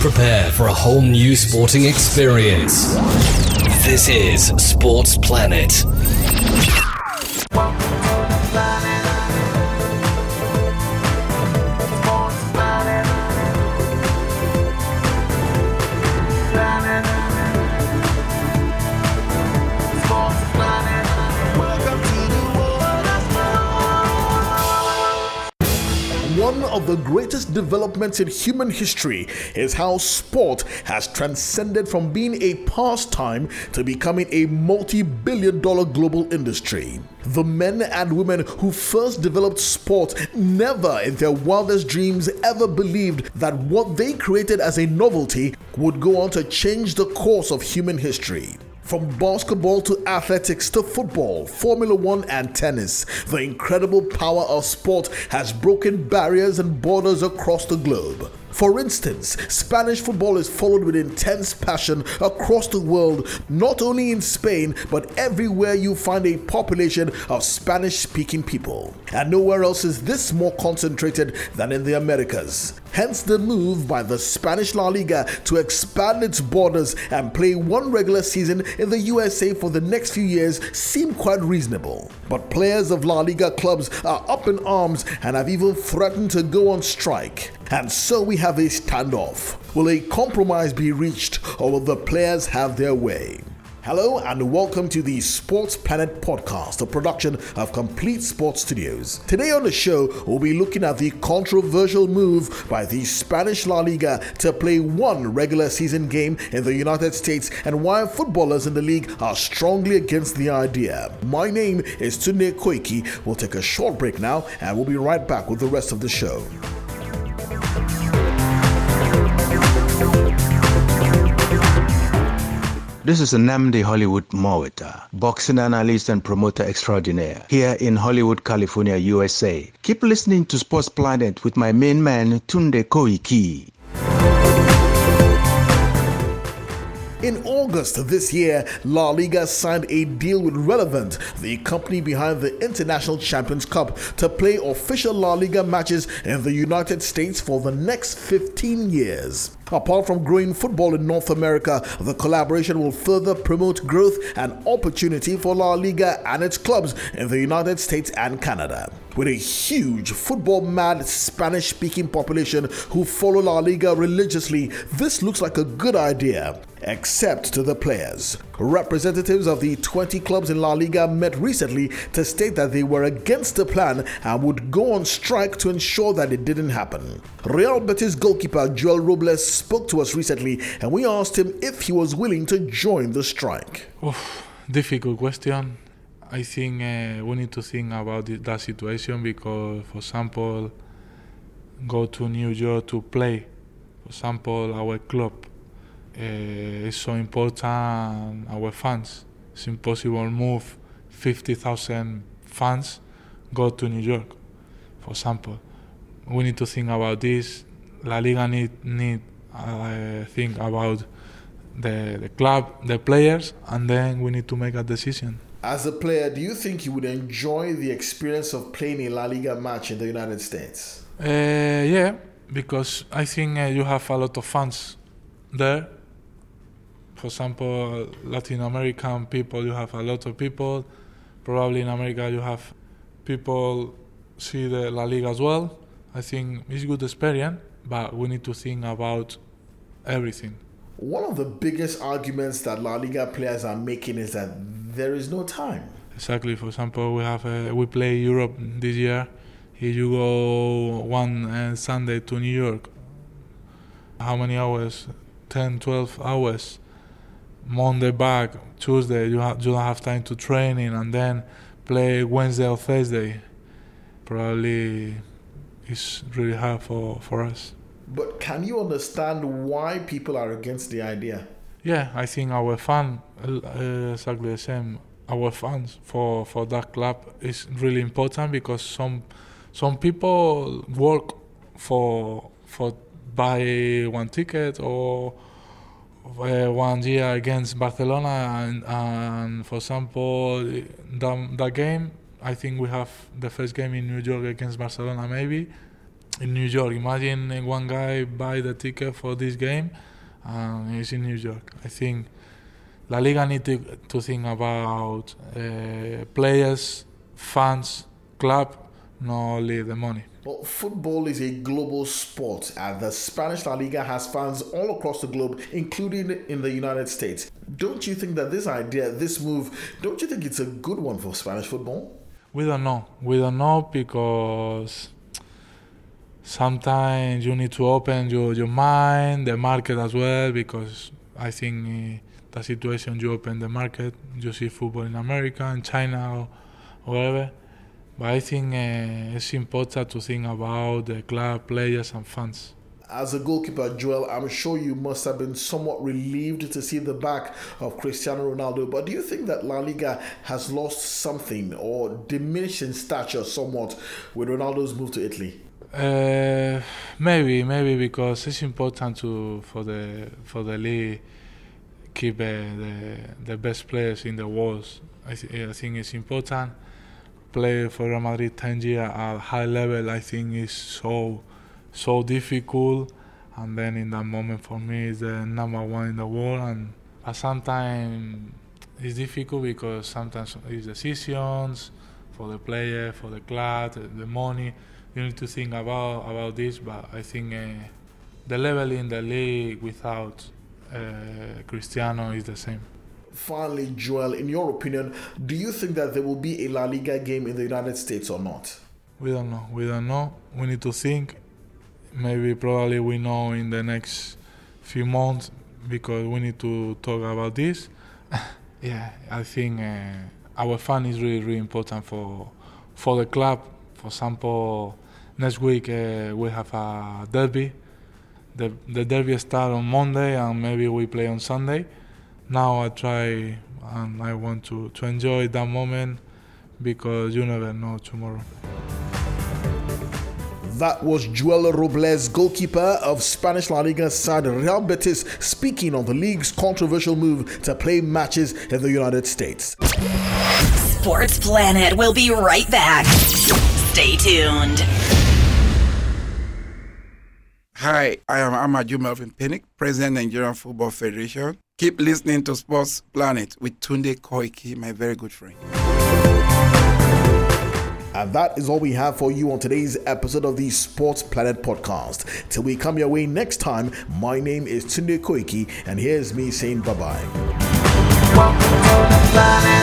Prepare for a whole new sporting experience. This is Sports Planet. Of the greatest developments in human history is how sport has transcended from being a pastime to becoming a multi billion dollar global industry. The men and women who first developed sport never in their wildest dreams ever believed that what they created as a novelty would go on to change the course of human history. From basketball to athletics to football, Formula One, and tennis, the incredible power of sport has broken barriers and borders across the globe. For instance, Spanish football is followed with intense passion across the world, not only in Spain, but everywhere you find a population of Spanish speaking people. And nowhere else is this more concentrated than in the Americas. Hence the move by the Spanish La Liga to expand its borders and play one regular season in the USA for the next few years seem quite reasonable. But players of La Liga clubs are up in arms and have even threatened to go on strike. And so we have a standoff. Will a compromise be reached or will the players have their way? Hello and welcome to the Sports Planet podcast, a production of Complete Sports Studios. Today on the show, we'll be looking at the controversial move by the Spanish La Liga to play one regular season game in the United States and why footballers in the league are strongly against the idea. My name is Tunde Koiki. We'll take a short break now and we'll be right back with the rest of the show. This is Namdi Hollywood Mowita, boxing analyst and promoter extraordinaire here in Hollywood, California, USA. Keep listening to Sports Planet with my main man, Tunde Koiki. In August this year, La Liga signed a deal with Relevent, the company behind the International Champions Cup, to play official La Liga matches in the United States for the next 15 years. Apart from growing football in North America, the collaboration will further promote growth and opportunity for La Liga and its clubs in the United States and Canada. With a huge football mad Spanish speaking population who follow La Liga religiously, this looks like a good idea except to the players. Representatives of the 20 clubs in La Liga met recently to state that they were against the plan and would go on strike to ensure that it didn't happen. Real Betis goalkeeper Joel Robles spoke to us recently and we asked him if he was willing to join the strike. Difficult question. I think uh, we need to think about that situation because, for example, go to New York to play. For example, our club uh, is so important. Our fans. It's impossible move 50,000 fans go to New York. For example, we need to think about this. La Liga need need uh, think about the the club, the players, and then we need to make a decision. As a player, do you think you would enjoy the experience of playing a La Liga match in the United States? Uh, yeah, because I think uh, you have a lot of fans there. For example, Latin American people, you have a lot of people. Probably in America, you have people see the La Liga as well. I think it's good experience, but we need to think about everything. One of the biggest arguments that La Liga players are making is that there is no time. Exactly. For example, we have uh, we play Europe this year. If you go one uh, Sunday to New York, how many hours? 10, 12 hours. Monday back, Tuesday you have you don't have time to training, and then play Wednesday or Thursday. Probably it's really hard for, for us. But can you understand why people are against the idea? Yeah, I think our fan uh, exactly the same. Our fans for, for that club is really important because some some people work for for buy one ticket or uh, one year against Barcelona and, and for example the, the game I think we have the first game in New York against Barcelona maybe in New York. Imagine one guy buy the ticket for this game, and he's in New York. I think La Liga need to, to think about uh, players, fans, club, not only the money. Well, football is a global sport, and the Spanish La Liga has fans all across the globe, including in the United States. Don't you think that this idea, this move, don't you think it's a good one for Spanish football? We don't know. We don't know because sometimes you need to open your, your mind, the market as well, because I think uh, the situation you open the market, you see football in America, in China, or wherever but I think uh, it's important to think about the club, players, and fans. As a goalkeeper, Joel, I'm sure you must have been somewhat relieved to see the back of Cristiano Ronaldo. But do you think that La Liga has lost something or diminished in stature somewhat with Ronaldo's move to Italy? Uh, maybe, maybe because it's important to for the for the league keep uh, the the best players in the world. I, th- I think it's important play for Real Madrid 10 years at high level, I think is so so difficult. And then in that moment for me, is the number one in the world. And sometimes it's difficult because sometimes it's decisions for the player, for the club, the money. You need to think about about this. But I think uh, the level in the league without uh, Cristiano is the same. Finally, Joel, in your opinion, do you think that there will be a La Liga game in the United States or not? We don't know. We don't know. We need to think. Maybe, probably, we know in the next few months because we need to talk about this. yeah, I think uh, our fan is really, really important for for the club. For example, next week uh, we have a derby. The the derby start on Monday and maybe we play on Sunday now I try and I want to, to enjoy that moment because you never know tomorrow. That was Joel Robles, goalkeeper of Spanish La Liga side Real Betis, speaking on the league's controversial move to play matches in the United States. Sports Planet will be right back. Stay tuned. Hi, I am Amaju Melvin Pinnick, President of the Nigerian Football Federation. Keep listening to Sports Planet with Tunde Koiki, my very good friend. And that is all we have for you on today's episode of the Sports Planet podcast. Till we come your way next time, my name is Tunde Koiki, and here's me saying bye bye. Sports Planet.